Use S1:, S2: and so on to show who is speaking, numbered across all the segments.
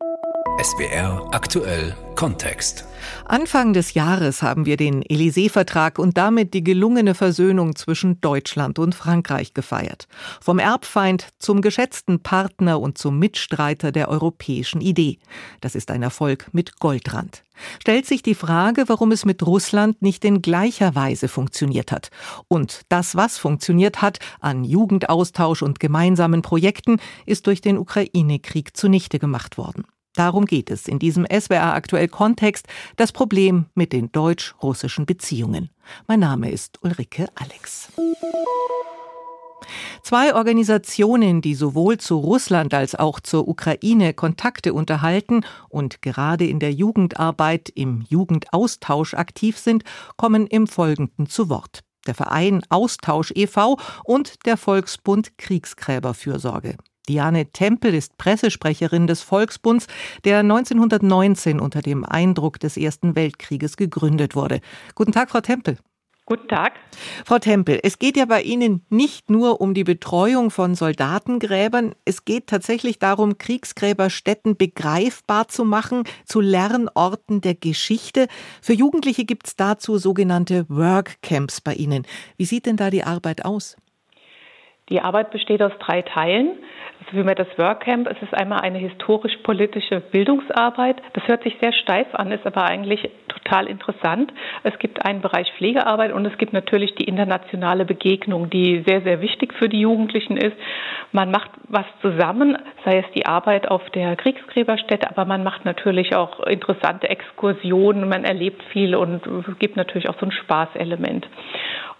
S1: Thank you SBR aktuell Kontext.
S2: Anfang des Jahres haben wir den Élysée-Vertrag und damit die gelungene Versöhnung zwischen Deutschland und Frankreich gefeiert. Vom Erbfeind zum geschätzten Partner und zum Mitstreiter der europäischen Idee. Das ist ein Erfolg mit Goldrand. Stellt sich die Frage, warum es mit Russland nicht in gleicher Weise funktioniert hat. Und das, was funktioniert hat, an Jugendaustausch und gemeinsamen Projekten, ist durch den Ukraine-Krieg zunichte gemacht worden. Darum geht es in diesem SWR aktuell Kontext, das Problem mit den deutsch-russischen Beziehungen. Mein Name ist Ulrike Alex. Zwei Organisationen, die sowohl zu Russland als auch zur Ukraine Kontakte unterhalten und gerade in der Jugendarbeit im Jugendaustausch aktiv sind, kommen im Folgenden zu Wort. Der Verein Austausch e.V. und der Volksbund Kriegsgräberfürsorge. Diane Tempel ist Pressesprecherin des Volksbunds, der 1919 unter dem Eindruck des Ersten Weltkrieges gegründet wurde. Guten Tag, Frau Tempel.
S3: Guten Tag.
S2: Frau Tempel, es geht ja bei Ihnen nicht nur um die Betreuung von Soldatengräbern, es geht tatsächlich darum, Kriegsgräberstätten begreifbar zu machen, zu Lernorten der Geschichte. Für Jugendliche gibt es dazu sogenannte Workcamps bei Ihnen. Wie sieht denn da die Arbeit aus?
S3: Die Arbeit besteht aus drei Teilen. Also wie man das Workcamp, es ist einmal eine historisch-politische Bildungsarbeit. Das hört sich sehr steif an, ist aber eigentlich total interessant. Es gibt einen Bereich Pflegearbeit und es gibt natürlich die internationale Begegnung, die sehr, sehr wichtig für die Jugendlichen ist. Man macht was zusammen, sei es die Arbeit auf der Kriegsgräberstätte, aber man macht natürlich auch interessante Exkursionen, man erlebt viel und gibt natürlich auch so ein Spaßelement.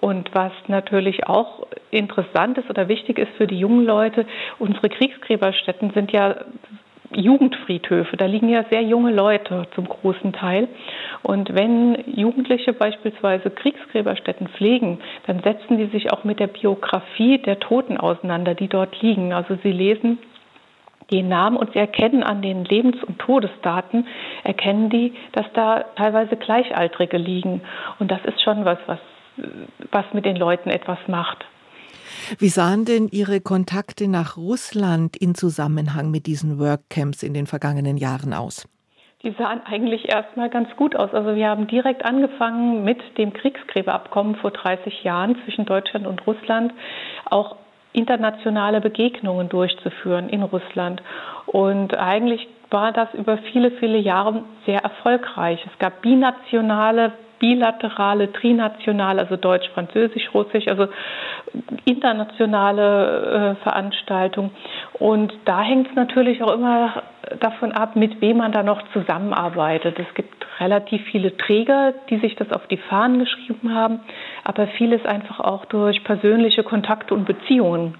S3: Und was natürlich auch interessant ist oder wichtig ist für die jungen Leute, unsere Kriegsgräberstätten sind ja Jugendfriedhöfe. Da liegen ja sehr junge Leute zum großen Teil. Und wenn Jugendliche beispielsweise Kriegsgräberstätten pflegen, dann setzen die sich auch mit der Biografie der Toten auseinander, die dort liegen. Also sie lesen die Namen und sie erkennen an den Lebens- und Todesdaten, erkennen die, dass da teilweise Gleichaltrige liegen. Und das ist schon was, was was mit den Leuten etwas macht.
S2: Wie sahen denn Ihre Kontakte nach Russland in Zusammenhang mit diesen Workcamps in den vergangenen Jahren aus?
S3: Die sahen eigentlich erstmal ganz gut aus. Also wir haben direkt angefangen mit dem Kriegsgräberabkommen vor 30 Jahren zwischen Deutschland und Russland auch internationale Begegnungen durchzuführen in Russland. Und eigentlich war das über viele, viele Jahre sehr erfolgreich. Es gab binationale bilaterale, trinationale, also Deutsch, Französisch, Russisch, also internationale äh, Veranstaltungen. Und da hängt es natürlich auch immer davon ab, mit wem man da noch zusammenarbeitet. Es gibt relativ viele Träger, die sich das auf die Fahnen geschrieben haben, aber vieles einfach auch durch persönliche Kontakte und Beziehungen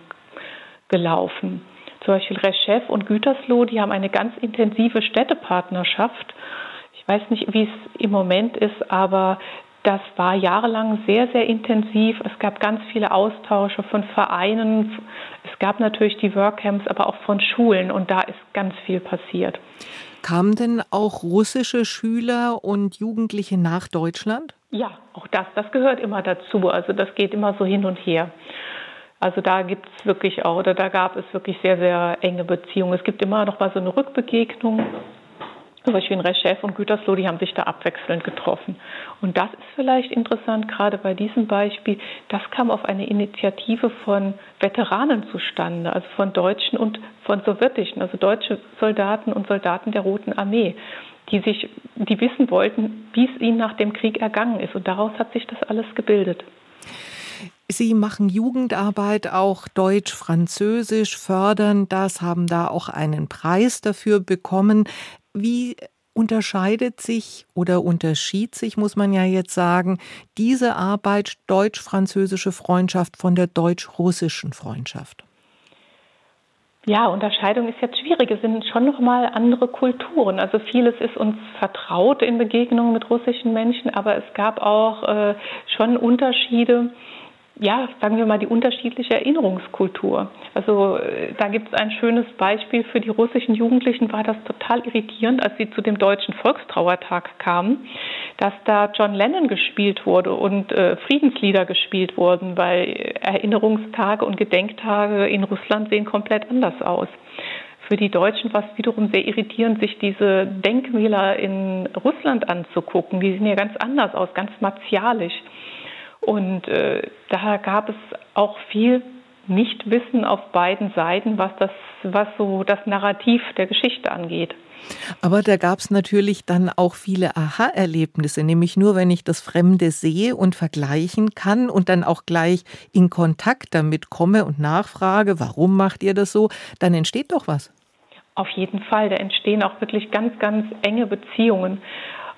S3: gelaufen. Zum Beispiel Reschef und Gütersloh, die haben eine ganz intensive Städtepartnerschaft weiß nicht, wie es im Moment ist, aber das war jahrelang sehr, sehr intensiv. Es gab ganz viele Austausche von Vereinen. Es gab natürlich die Workcamps, aber auch von Schulen. Und da ist ganz viel passiert.
S2: Kamen denn auch russische Schüler und Jugendliche nach Deutschland?
S3: Ja, auch das. Das gehört immer dazu. Also das geht immer so hin und her. Also da gibt es wirklich auch, oder da gab es wirklich sehr, sehr enge Beziehungen. Es gibt immer noch mal so eine Rückbegegnung zum Beispiel in Reschef und Gütersloh, die haben sich da abwechselnd getroffen. Und das ist vielleicht interessant, gerade bei diesem Beispiel. Das kam auf eine Initiative von Veteranen zustande, also von Deutschen und von Sowjetischen, also deutsche Soldaten und Soldaten der Roten Armee, die sich, die wissen wollten, wie es ihnen nach dem Krieg ergangen ist. Und daraus hat sich das alles gebildet.
S2: Sie machen Jugendarbeit auch Deutsch, Französisch, fördern das, haben da auch einen Preis dafür bekommen. Wie unterscheidet sich oder unterschied sich, muss man ja jetzt sagen, diese Arbeit deutsch-französische Freundschaft von der deutsch-russischen Freundschaft?
S3: Ja, Unterscheidung ist jetzt schwierig. Es sind schon nochmal andere Kulturen. Also vieles ist uns vertraut in Begegnungen mit russischen Menschen, aber es gab auch äh, schon Unterschiede ja, sagen wir mal, die unterschiedliche Erinnerungskultur. Also äh, da gibt es ein schönes Beispiel für die russischen Jugendlichen, war das total irritierend, als sie zu dem deutschen Volkstrauertag kamen, dass da John Lennon gespielt wurde und äh, Friedenslieder gespielt wurden, weil Erinnerungstage und Gedenktage in Russland sehen komplett anders aus. Für die Deutschen war es wiederum sehr irritierend, sich diese Denkmäler in Russland anzugucken. Die sehen ja ganz anders aus, ganz martialisch. Und äh, da gab es auch viel Nichtwissen auf beiden Seiten, was das, was so das Narrativ der Geschichte angeht.
S2: Aber da gab es natürlich dann auch viele Aha-Erlebnisse, nämlich nur, wenn ich das Fremde sehe und vergleichen kann und dann auch gleich in Kontakt damit komme und nachfrage, warum macht ihr das so, dann entsteht doch was.
S3: Auf jeden Fall, da entstehen auch wirklich ganz, ganz enge Beziehungen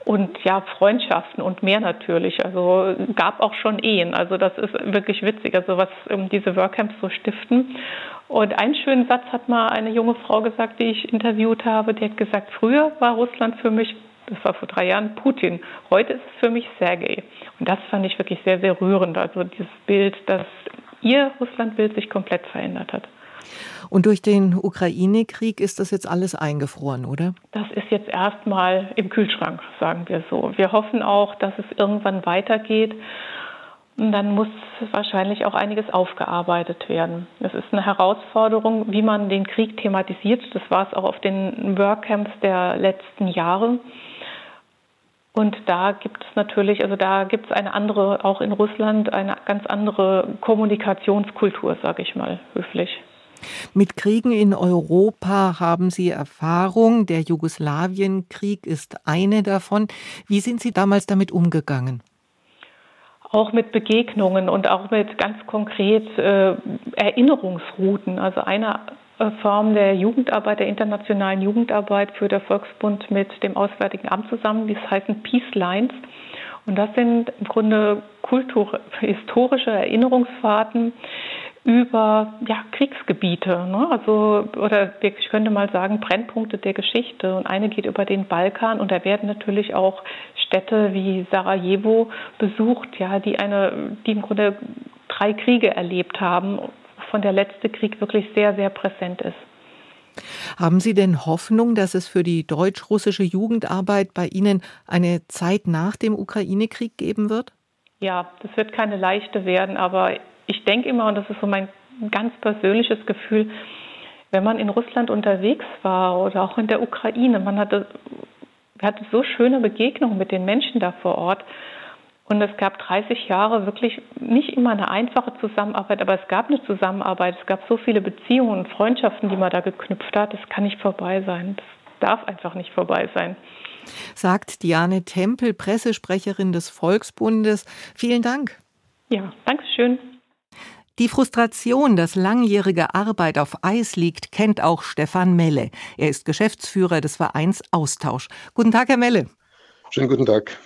S3: und ja, Freundschaften und mehr natürlich. Also gab auch schon Ehen. Also das ist wirklich witzig, also was diese Workcamps so stiften. Und einen schönen Satz hat mal eine junge Frau gesagt, die ich interviewt habe. Die hat gesagt, früher war Russland für mich, das war vor drei Jahren, Putin. Heute ist es für mich Sergei. Und das fand ich wirklich sehr, sehr rührend. Also dieses Bild, dass ihr Russlandbild sich komplett verändert hat.
S2: Und durch den Ukraine-Krieg ist das jetzt alles eingefroren, oder?
S3: Das ist jetzt erstmal im Kühlschrank, sagen wir so. Wir hoffen auch, dass es irgendwann weitergeht. Und dann muss wahrscheinlich auch einiges aufgearbeitet werden. Es ist eine Herausforderung, wie man den Krieg thematisiert. Das war es auch auf den Workcamps der letzten Jahre. Und da gibt es natürlich, also da gibt es eine andere, auch in Russland, eine ganz andere Kommunikationskultur, sage ich mal höflich.
S2: Mit Kriegen in Europa haben Sie Erfahrung. Der Jugoslawienkrieg ist eine davon. Wie sind Sie damals damit umgegangen?
S3: Auch mit Begegnungen und auch mit ganz konkret äh, Erinnerungsrouten. Also eine Form der Jugendarbeit, der internationalen Jugendarbeit für der Volksbund mit dem Auswärtigen Amt zusammen, die heißen Peace Lines. Und das sind im Grunde kultur historische Erinnerungsfahrten, über ja, Kriegsgebiete, ne? also oder ich könnte mal sagen Brennpunkte der Geschichte. Und eine geht über den Balkan und da werden natürlich auch Städte wie Sarajevo besucht, ja, die eine, die im Grunde drei Kriege erlebt haben, von der letzte Krieg wirklich sehr, sehr präsent ist.
S2: Haben Sie denn Hoffnung, dass es für die deutsch-russische Jugendarbeit bei Ihnen eine Zeit nach dem Ukraine-Krieg geben wird?
S3: Ja, das wird keine leichte werden, aber ich denke immer, und das ist so mein ganz persönliches Gefühl, wenn man in Russland unterwegs war oder auch in der Ukraine, man hatte, hatte so schöne Begegnungen mit den Menschen da vor Ort. Und es gab 30 Jahre wirklich nicht immer eine einfache Zusammenarbeit, aber es gab eine Zusammenarbeit. Es gab so viele Beziehungen und Freundschaften, die man da geknüpft hat. Das kann nicht vorbei sein. Das darf einfach nicht vorbei sein.
S2: Sagt Diane Tempel, Pressesprecherin des Volksbundes. Vielen Dank.
S3: Ja, danke schön.
S2: Die Frustration, dass langjährige Arbeit auf Eis liegt, kennt auch Stefan Melle. Er ist Geschäftsführer des Vereins Austausch. Guten Tag, Herr Melle.
S4: Schönen guten Tag.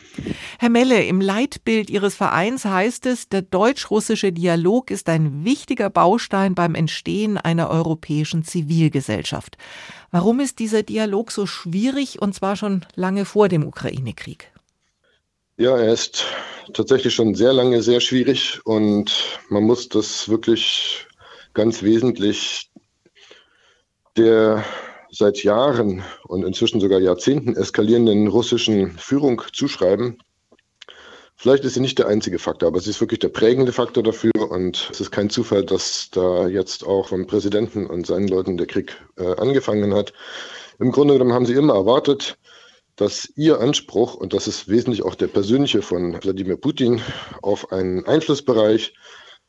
S2: Herr Melle, im Leitbild Ihres Vereins heißt es, der deutsch-russische Dialog ist ein wichtiger Baustein beim Entstehen einer europäischen Zivilgesellschaft. Warum ist dieser Dialog so schwierig und zwar schon lange vor dem Ukraine-Krieg?
S4: Ja, er ist tatsächlich schon sehr lange sehr schwierig und man muss das wirklich ganz wesentlich der seit Jahren und inzwischen sogar Jahrzehnten eskalierenden russischen Führung zuschreiben. Vielleicht ist sie nicht der einzige Faktor, aber sie ist wirklich der prägende Faktor dafür und es ist kein Zufall, dass da jetzt auch vom Präsidenten und seinen Leuten der Krieg äh, angefangen hat. Im Grunde genommen haben sie immer erwartet, dass Ihr Anspruch, und das ist wesentlich auch der persönliche von Wladimir Putin, auf einen Einflussbereich,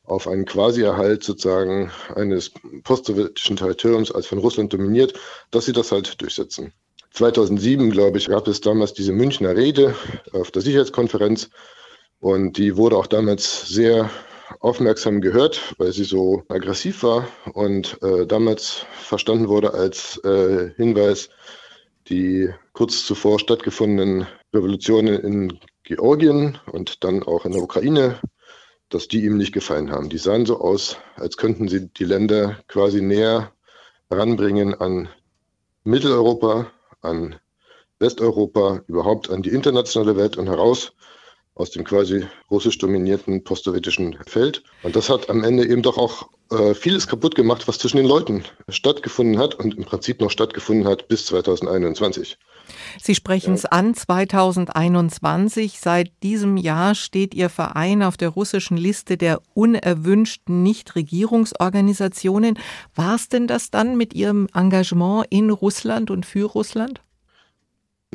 S4: auf einen Quasi-Erhalt sozusagen eines postsowjetischen Territoriums als von Russland dominiert, dass Sie das halt durchsetzen. 2007, glaube ich, gab es damals diese Münchner Rede auf der Sicherheitskonferenz und die wurde auch damals sehr aufmerksam gehört, weil sie so aggressiv war und äh, damals verstanden wurde als äh, Hinweis, die kurz zuvor stattgefundenen Revolutionen in Georgien und dann auch in der Ukraine, dass die ihm nicht gefallen haben. Die sahen so aus, als könnten sie die Länder quasi näher ranbringen an Mitteleuropa, an Westeuropa, überhaupt an die internationale Welt und heraus aus dem quasi russisch dominierten postsowjetischen Feld. Und das hat am Ende eben doch auch äh, vieles kaputt gemacht, was zwischen den Leuten stattgefunden hat und im Prinzip noch stattgefunden hat bis 2021.
S2: Sie sprechen es ja. an, 2021. Seit diesem Jahr steht Ihr Verein auf der russischen Liste der unerwünschten Nichtregierungsorganisationen. War es denn das dann mit Ihrem Engagement in Russland und für Russland?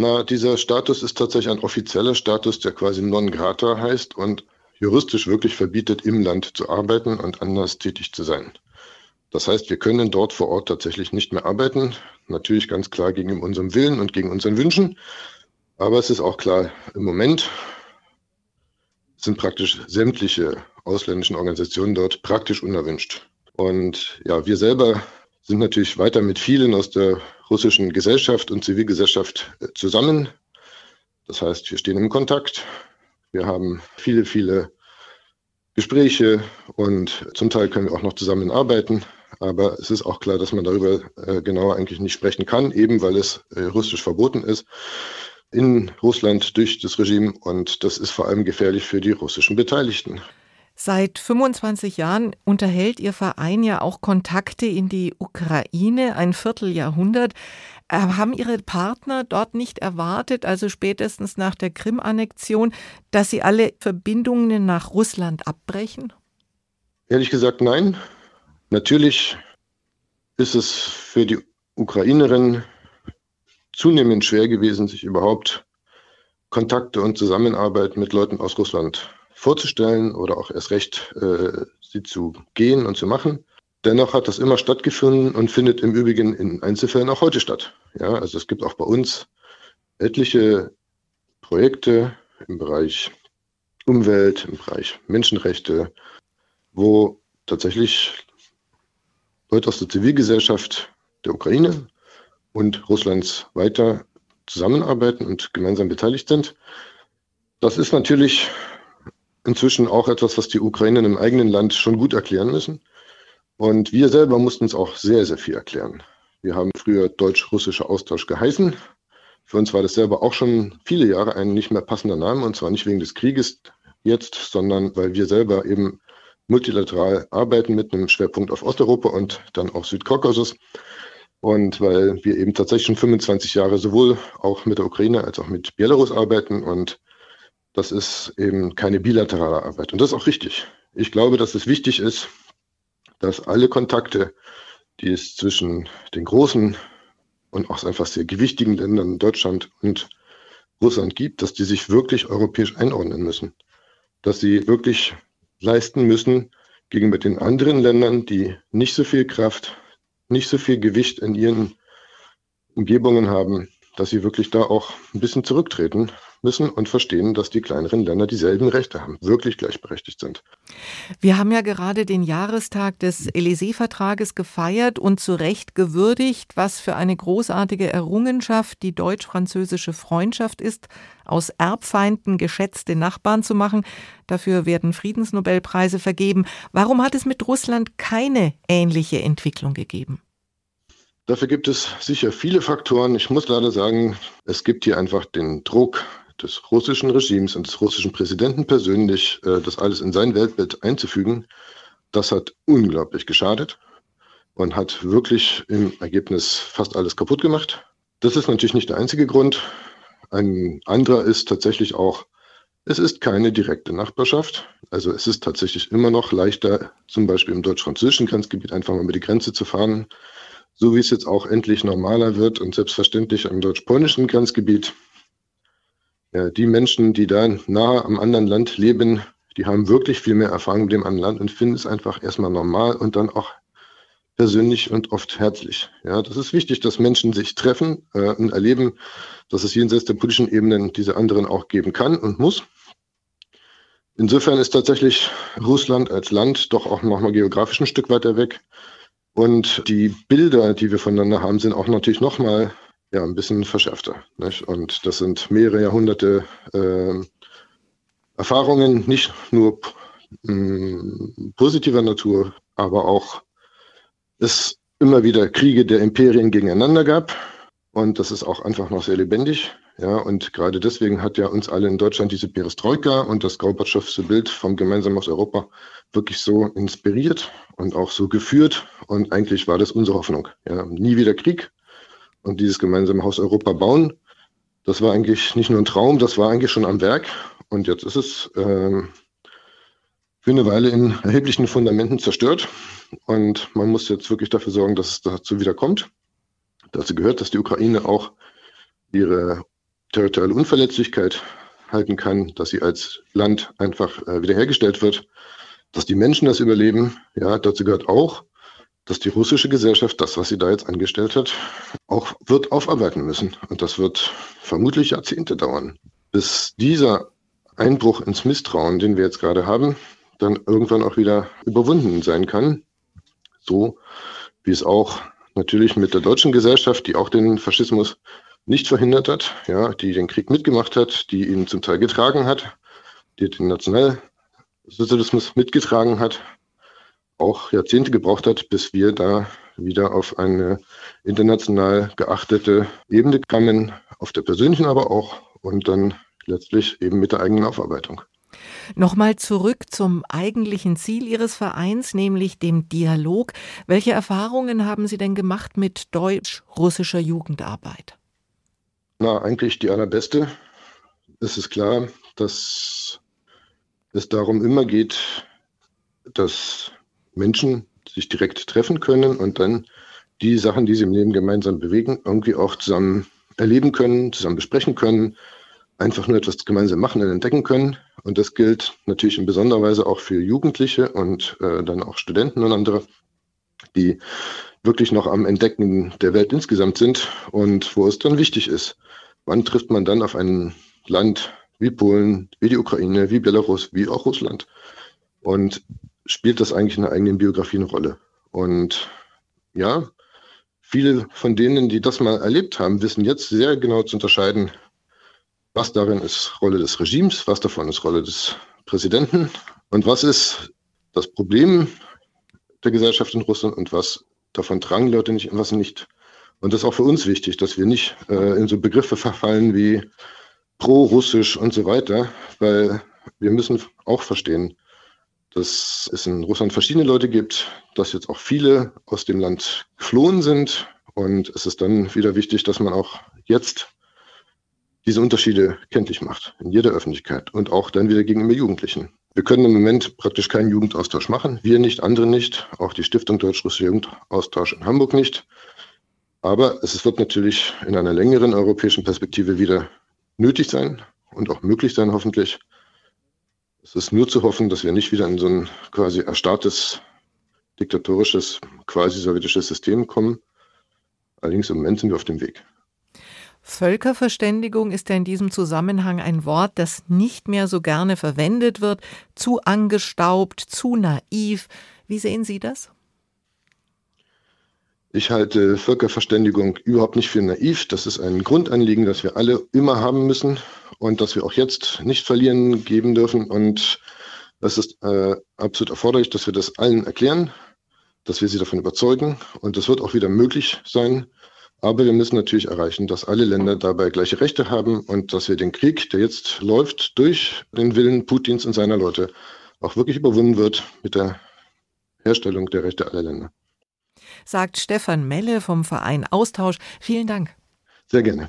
S4: Na, dieser Status ist tatsächlich ein offizieller Status, der quasi non grata heißt und juristisch wirklich verbietet, im Land zu arbeiten und anders tätig zu sein. Das heißt, wir können dort vor Ort tatsächlich nicht mehr arbeiten. Natürlich ganz klar gegen unserem Willen und gegen unseren Wünschen. Aber es ist auch klar, im Moment sind praktisch sämtliche ausländischen Organisationen dort praktisch unerwünscht. Und ja, wir selber sind natürlich weiter mit vielen aus der russischen Gesellschaft und Zivilgesellschaft äh, zusammen. Das heißt, wir stehen im Kontakt. Wir haben viele, viele Gespräche und zum Teil können wir auch noch zusammenarbeiten. Aber es ist auch klar, dass man darüber äh, genauer eigentlich nicht sprechen kann, eben weil es äh, russisch verboten ist in Russland durch das Regime. Und das ist vor allem gefährlich für die russischen Beteiligten.
S2: Seit 25 Jahren unterhält Ihr Verein ja auch Kontakte in die Ukraine, ein Vierteljahrhundert. Äh, haben Ihre Partner dort nicht erwartet, also spätestens nach der Krim-Annexion, dass Sie alle Verbindungen nach Russland abbrechen?
S4: Ehrlich gesagt, nein. Natürlich ist es für die Ukrainerin zunehmend schwer gewesen, sich überhaupt Kontakte und Zusammenarbeit mit Leuten aus Russland vorzustellen oder auch erst recht äh, sie zu gehen und zu machen. Dennoch hat das immer stattgefunden und findet im Übrigen in Einzelfällen auch heute statt. Ja, also es gibt auch bei uns etliche Projekte im Bereich Umwelt, im Bereich Menschenrechte, wo tatsächlich Leute aus der Zivilgesellschaft der Ukraine und Russlands weiter zusammenarbeiten und gemeinsam beteiligt sind. Das ist natürlich inzwischen auch etwas, was die Ukrainer im eigenen Land schon gut erklären müssen. Und wir selber mussten es auch sehr, sehr viel erklären. Wir haben früher deutsch-russischer Austausch geheißen. Für uns war das selber auch schon viele Jahre ein nicht mehr passender Name, und zwar nicht wegen des Krieges jetzt, sondern weil wir selber eben multilateral arbeiten mit einem Schwerpunkt auf Osteuropa und dann auch Südkaukasus. Und weil wir eben tatsächlich schon 25 Jahre sowohl auch mit der Ukraine als auch mit Belarus arbeiten und das ist eben keine bilaterale Arbeit. Und das ist auch richtig. Ich glaube, dass es wichtig ist, dass alle Kontakte, die es zwischen den großen und auch einfach sehr gewichtigen Ländern Deutschland und Russland gibt, dass die sich wirklich europäisch einordnen müssen. Dass sie wirklich leisten müssen gegenüber den anderen Ländern, die nicht so viel Kraft, nicht so viel Gewicht in ihren Umgebungen haben, dass sie wirklich da auch ein bisschen zurücktreten müssen und verstehen, dass die kleineren Länder dieselben Rechte haben, wirklich gleichberechtigt sind.
S2: Wir haben ja gerade den Jahrestag des Élysée-Vertrages gefeiert und zu Recht gewürdigt, was für eine großartige Errungenschaft die deutsch-französische Freundschaft ist, aus Erbfeinden geschätzte Nachbarn zu machen. Dafür werden Friedensnobelpreise vergeben. Warum hat es mit Russland keine ähnliche Entwicklung gegeben?
S4: Dafür gibt es sicher viele Faktoren. Ich muss leider sagen, es gibt hier einfach den Druck des russischen Regimes und des russischen Präsidenten persönlich, äh, das alles in sein Weltbild einzufügen, das hat unglaublich geschadet und hat wirklich im Ergebnis fast alles kaputt gemacht. Das ist natürlich nicht der einzige Grund. Ein anderer ist tatsächlich auch, es ist keine direkte Nachbarschaft. Also es ist tatsächlich immer noch leichter, zum Beispiel im deutsch-französischen Grenzgebiet einfach mal über die Grenze zu fahren, so wie es jetzt auch endlich normaler wird und selbstverständlich im deutsch-polnischen Grenzgebiet die Menschen, die da nahe am anderen Land leben, die haben wirklich viel mehr Erfahrung mit dem anderen Land und finden es einfach erstmal normal und dann auch persönlich und oft herzlich. Ja, das ist wichtig, dass Menschen sich treffen äh, und erleben, dass es jenseits der politischen Ebenen diese anderen auch geben kann und muss. Insofern ist tatsächlich Russland als Land doch auch nochmal geografisch ein Stück weiter weg. Und die Bilder, die wir voneinander haben, sind auch natürlich nochmal ja, ein bisschen verschärfter. Nicht? Und das sind mehrere Jahrhunderte äh, Erfahrungen, nicht nur mh, positiver Natur, aber auch es immer wieder Kriege der Imperien gegeneinander gab. Und das ist auch einfach noch sehr lebendig. Ja, und gerade deswegen hat ja uns alle in Deutschland diese Perestroika und das Gorbatschowsche Bild vom gemeinsamen aus Europa wirklich so inspiriert und auch so geführt. Und eigentlich war das unsere Hoffnung. Ja, nie wieder Krieg und dieses gemeinsame Haus Europa bauen. Das war eigentlich nicht nur ein Traum, das war eigentlich schon am Werk. Und jetzt ist es ähm, für eine Weile in erheblichen Fundamenten zerstört. Und man muss jetzt wirklich dafür sorgen, dass es dazu wieder kommt. Dazu gehört, dass die Ukraine auch ihre territoriale Unverletzlichkeit halten kann, dass sie als Land einfach äh, wiederhergestellt wird, dass die Menschen das überleben. Ja, dazu gehört auch, dass die russische Gesellschaft das, was sie da jetzt angestellt hat, auch wird aufarbeiten müssen. Und das wird vermutlich Jahrzehnte dauern, bis dieser Einbruch ins Misstrauen, den wir jetzt gerade haben, dann irgendwann auch wieder überwunden sein kann. So wie es auch natürlich mit der deutschen Gesellschaft, die auch den Faschismus nicht verhindert hat, ja, die den Krieg mitgemacht hat, die ihn zum Teil getragen hat, die den Nationalsozialismus mitgetragen hat, auch Jahrzehnte gebraucht hat, bis wir da wieder auf eine international geachtete Ebene kamen, auf der persönlichen aber auch und dann letztlich eben mit der eigenen Aufarbeitung.
S2: Nochmal zurück zum eigentlichen Ziel Ihres Vereins, nämlich dem Dialog. Welche Erfahrungen haben Sie denn gemacht mit deutsch-russischer Jugendarbeit?
S4: Na, eigentlich die allerbeste. Es ist klar, dass es darum immer geht, dass Menschen sich direkt treffen können und dann die Sachen, die sie im Leben gemeinsam bewegen, irgendwie auch zusammen erleben können, zusammen besprechen können, einfach nur etwas gemeinsam machen und entdecken können. Und das gilt natürlich in besonderer Weise auch für Jugendliche und äh, dann auch Studenten und andere, die wirklich noch am Entdecken der Welt insgesamt sind und wo es dann wichtig ist, wann trifft man dann auf ein Land wie Polen, wie die Ukraine, wie Belarus, wie auch Russland und spielt das eigentlich in der eigenen Biografie eine Rolle. Und ja, viele von denen, die das mal erlebt haben, wissen jetzt sehr genau zu unterscheiden, was darin ist Rolle des Regimes, was davon ist Rolle des Präsidenten und was ist das Problem der Gesellschaft in Russland und was davon tragen Leute nicht und was nicht. Und das ist auch für uns wichtig, dass wir nicht äh, in so Begriffe verfallen wie pro-russisch und so weiter, weil wir müssen auch verstehen, dass es in Russland verschiedene Leute gibt, dass jetzt auch viele aus dem Land geflohen sind. Und es ist dann wieder wichtig, dass man auch jetzt diese Unterschiede kenntlich macht in jeder Öffentlichkeit und auch dann wieder gegenüber Jugendlichen. Wir können im Moment praktisch keinen Jugendaustausch machen. Wir nicht, andere nicht, auch die Stiftung Deutsch-Russischer Jugendaustausch in Hamburg nicht. Aber es wird natürlich in einer längeren europäischen Perspektive wieder nötig sein und auch möglich sein, hoffentlich, es ist nur zu hoffen, dass wir nicht wieder in so ein quasi erstarrtes, diktatorisches, quasi sowjetisches System kommen. Allerdings im Moment sind wir auf dem Weg.
S2: Völkerverständigung ist ja in diesem Zusammenhang ein Wort, das nicht mehr so gerne verwendet wird, zu angestaubt, zu naiv. Wie sehen Sie das?
S4: Ich halte Völkerverständigung überhaupt nicht für naiv. Das ist ein Grundanliegen, das wir alle immer haben müssen und das wir auch jetzt nicht verlieren geben dürfen. Und es ist äh, absolut erforderlich, dass wir das allen erklären, dass wir sie davon überzeugen. Und das wird auch wieder möglich sein. Aber wir müssen natürlich erreichen, dass alle Länder dabei gleiche Rechte haben und dass wir den Krieg, der jetzt läuft, durch den Willen Putins und seiner Leute auch wirklich überwunden wird mit der Herstellung der Rechte aller Länder
S2: sagt Stefan Melle vom Verein Austausch. Vielen Dank.
S4: Sehr gerne.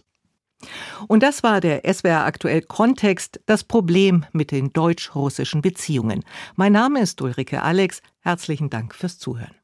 S2: Und das war der SWR aktuell Kontext, das Problem mit den deutsch-russischen Beziehungen. Mein Name ist Ulrike Alex. Herzlichen Dank fürs Zuhören.